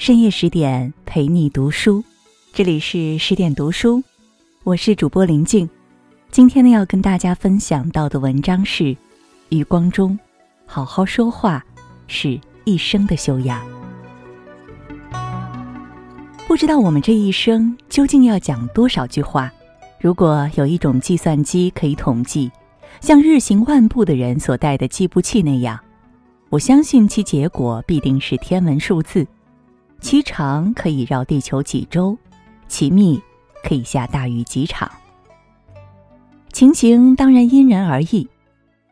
深夜十点陪你读书，这里是十点读书，我是主播林静。今天呢，要跟大家分享到的文章是余光中，好好说话是一生的修养。不知道我们这一生究竟要讲多少句话？如果有一种计算机可以统计，像日行万步的人所带的计步器那样，我相信其结果必定是天文数字。其长可以绕地球几周，其密可以下大雨几场。情形当然因人而异，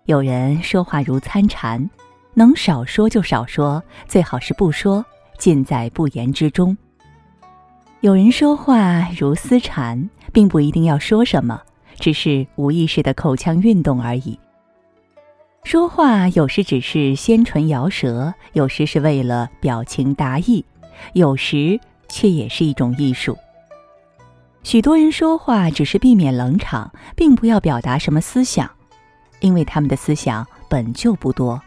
有人说话如参禅，能少说就少说，最好是不说，尽在不言之中。有人说话如丝缠，并不一定要说什么，只是无意识的口腔运动而已。说话有时只是纤唇摇舌，有时是为了表情达意。有时却也是一种艺术。许多人说话只是避免冷场，并不要表达什么思想，因为他们的思想本就不多。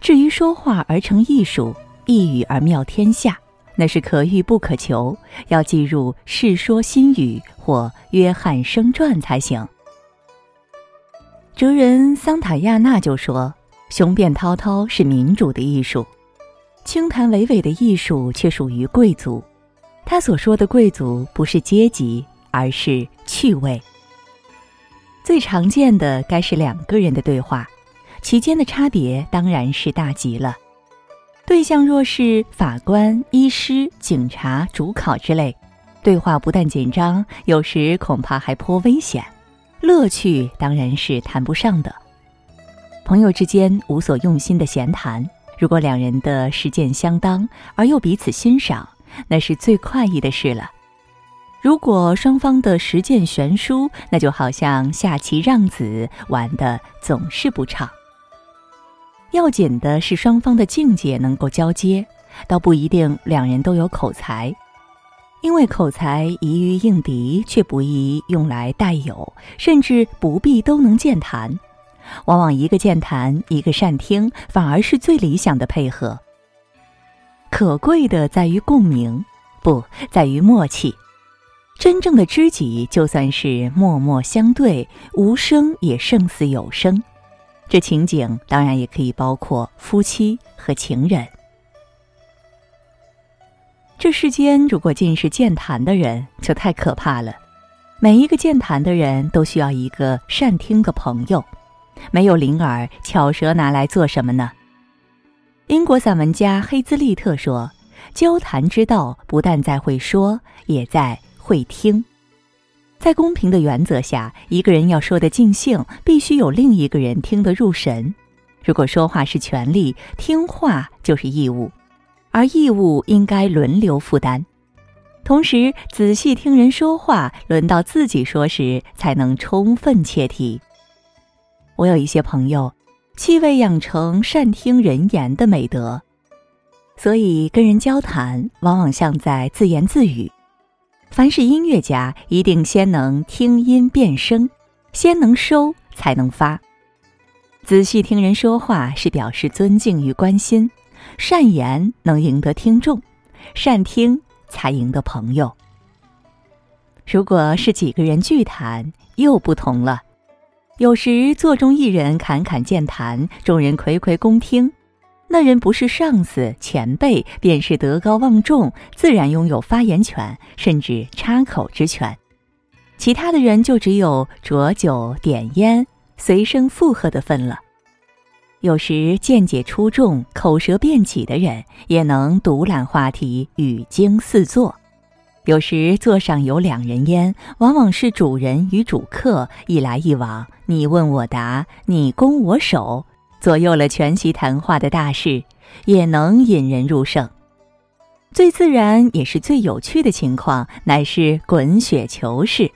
至于说话而成艺术，一语而妙天下，那是可遇不可求，要记入《世说新语》或《约翰生传》才行。哲人桑塔亚纳就说：“雄辩滔滔是民主的艺术。”轻谈娓娓的艺术却属于贵族，他所说的贵族不是阶级，而是趣味。最常见的该是两个人的对话，其间的差别当然是大极了。对象若是法官、医师、警察、主考之类，对话不但紧张，有时恐怕还颇危险，乐趣当然是谈不上的。朋友之间无所用心的闲谈。如果两人的实践相当而又彼此欣赏，那是最快意的事了。如果双方的实践悬殊，那就好像下棋让子，玩的总是不畅。要紧的是双方的境界能够交接，倒不一定两人都有口才，因为口才宜于应敌，却不宜用来代友，甚至不必都能健谈。往往一个健谈，一个善听，反而是最理想的配合。可贵的在于共鸣，不在于默契。真正的知己，就算是默默相对，无声也胜似有声。这情景当然也可以包括夫妻和情人。这世间如果尽是健谈的人，就太可怕了。每一个健谈的人都需要一个善听的朋友。没有灵耳，巧舌拿来做什么呢？英国散文家黑兹利特说：“交谈之道不但在会说，也在会听。在公平的原则下，一个人要说得尽兴，必须有另一个人听得入神。如果说话是权利，听话就是义务，而义务应该轮流负担。同时，仔细听人说话，轮到自己说时，才能充分切题。”我有一些朋友，气味养成善听人言的美德，所以跟人交谈往往像在自言自语。凡是音乐家，一定先能听音辨声，先能收才能发。仔细听人说话是表示尊敬与关心，善言能赢得听众，善听才赢得朋友。如果是几个人聚谈，又不同了。有时座中一人侃侃健谈，众人睽睽恭听。那人不是上司前辈，便是德高望重，自然拥有发言权，甚至插口之权。其他的人就只有酌酒点烟、随声附和的份了。有时见解出众、口舌辩起的人，也能独揽话题，语惊四座。有时座上有两人烟，往往是主人与主客一来一往，你问我答，你攻我守，左右了全席谈话的大事，也能引人入胜。最自然也是最有趣的情况，乃是滚雪球式。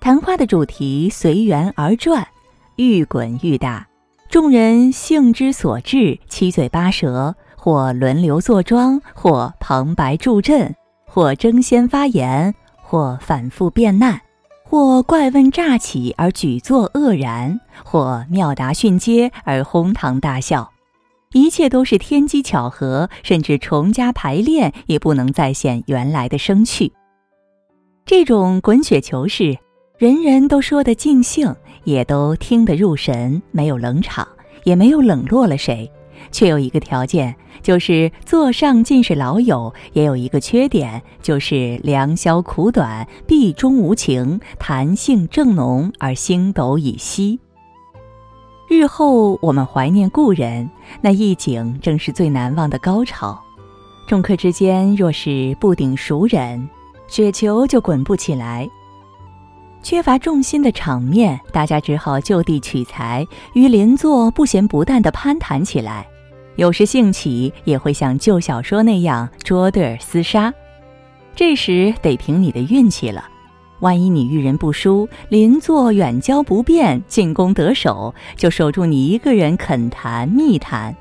谈话的主题随缘而转，愈滚愈大，众人兴之所至，七嘴八舌，或轮流坐庄，或旁白助阵。或争先发言，或反复辩难，或怪问乍起而举座愕然，或妙答训接而哄堂大笑。一切都是天机巧合，甚至重加排练也不能再现原来的生趣。这种滚雪球式，人人都说的尽兴，也都听得入神，没有冷场，也没有冷落了谁。却有一个条件，就是座上尽是老友；也有一个缺点，就是良宵苦短，壁中无情，谈性正浓而星斗已稀。日后我们怀念故人，那一景正是最难忘的高潮。众客之间若是不顶熟人，雪球就滚不起来。缺乏重心的场面，大家只好就地取材，与邻座不咸不淡地攀谈起来。有时兴起，也会像旧小说那样捉对厮杀。这时得凭你的运气了。万一你遇人不淑，邻座远交不便，进攻得手，就守住你一个人肯谈密谈。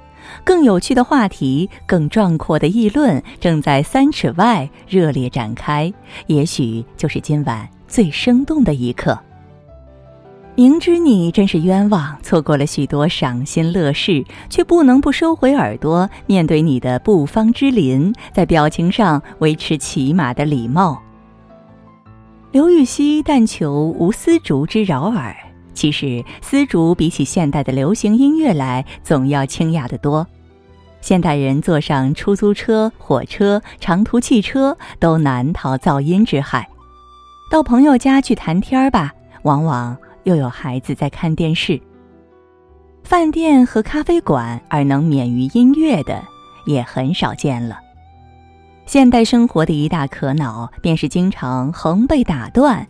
更有趣的话题，更壮阔的议论，正在三尺外热烈展开。也许就是今晚最生动的一刻。明知你真是冤枉，错过了许多赏心乐事，却不能不收回耳朵，面对你的不芳之邻，在表情上维持起码的礼貌。刘禹锡但求无丝竹之扰耳，其实丝竹比起现代的流行音乐来，总要清雅得多。现代人坐上出租车、火车、长途汽车，都难逃噪音之害。到朋友家去谈天儿吧，往往。又有孩子在看电视。饭店和咖啡馆而能免于音乐的也很少见了。现代生活的一大可恼，便是经常横被打断。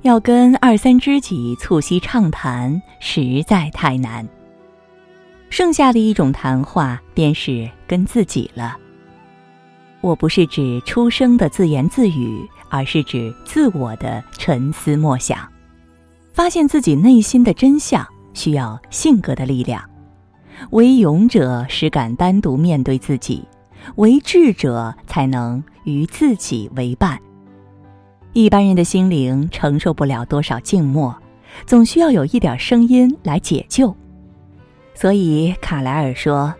要跟二三知己促膝畅谈，实在太难。剩下的一种谈话，便是跟自己了。我不是指出生的自言自语，而是指自我的沉思默想。发现自己内心的真相，需要性格的力量。唯勇者实敢单独面对自己，为智者才能与自己为伴。一般人的心灵承受不了多少静默，总需要有一点声音来解救。所以卡莱尔说：“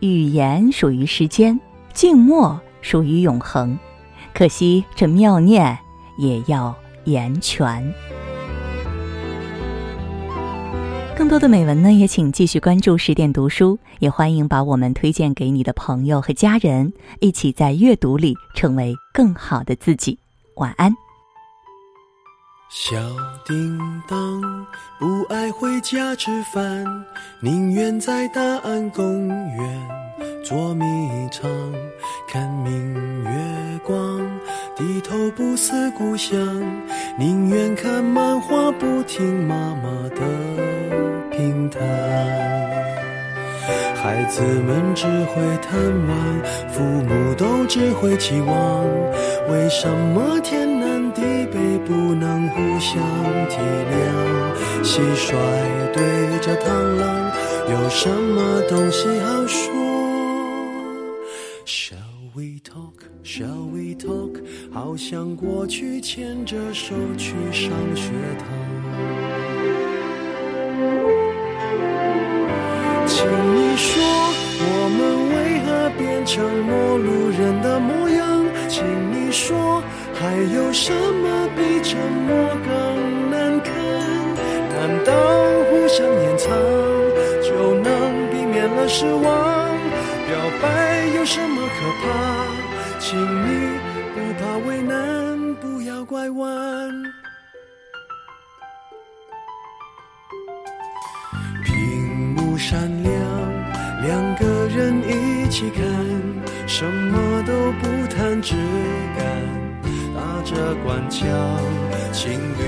语言属于时间，静默属于永恒。可惜这妙念也要言全。”更多的美文呢，也请继续关注十点读书，也欢迎把我们推荐给你的朋友和家人，一起在阅读里成为更好的自己。晚安。小叮当不爱回家吃饭，宁愿在大安公园捉迷藏，看明月光，低头不思故乡，宁愿看漫画不听妈妈的。平坦，孩子们只会贪玩，父母都只会期望。为什么天南地北不能互相体谅？蟋蟀对着螳螂，有什么东西好说？Shall we talk? Shall we talk? 好像过去牵着手去上学堂。请你说，我们为何变成陌路人的模样？请你说，还有什么比沉默更难堪？难道互相掩藏就能避免了失望？表白有什么可怕？请你不怕为难，不要拐弯。起看，什么都不谈，只敢打着官腔。情侣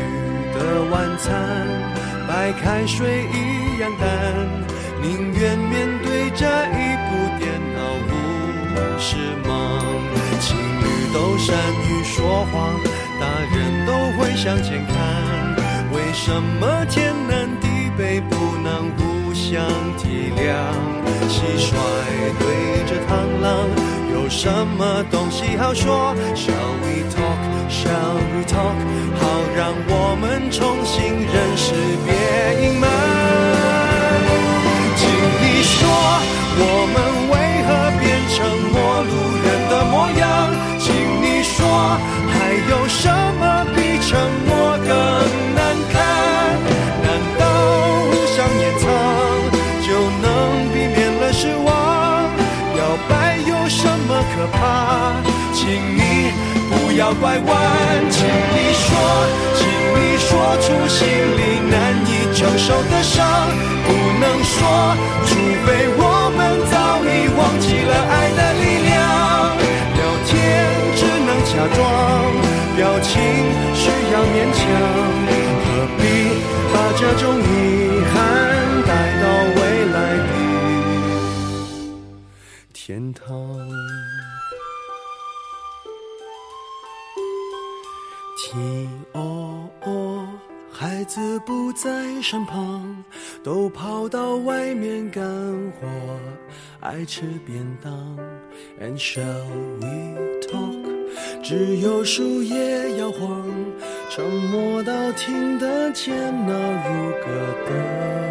的晚餐，白开水一样淡，宁愿面对着一部电脑无事忙。情侣都善于说谎，大人都会向前看，为什么天南地北不能互相体谅，蟋蟀对螳螂，有什么东西好说？Shall we talk? Shall we talk? 好，让我们重新认识，别隐瞒。请你说，我们为何变成陌路人的模样？请你说，还有什？怕，请你不要拐弯，请你说，请你说出心里难以承受的伤，不能说，除非听哦哦，孩子不在身旁，都跑到外面干活，爱吃便当。And shall we talk？只有树叶摇晃，沉默到听得见那如歌的。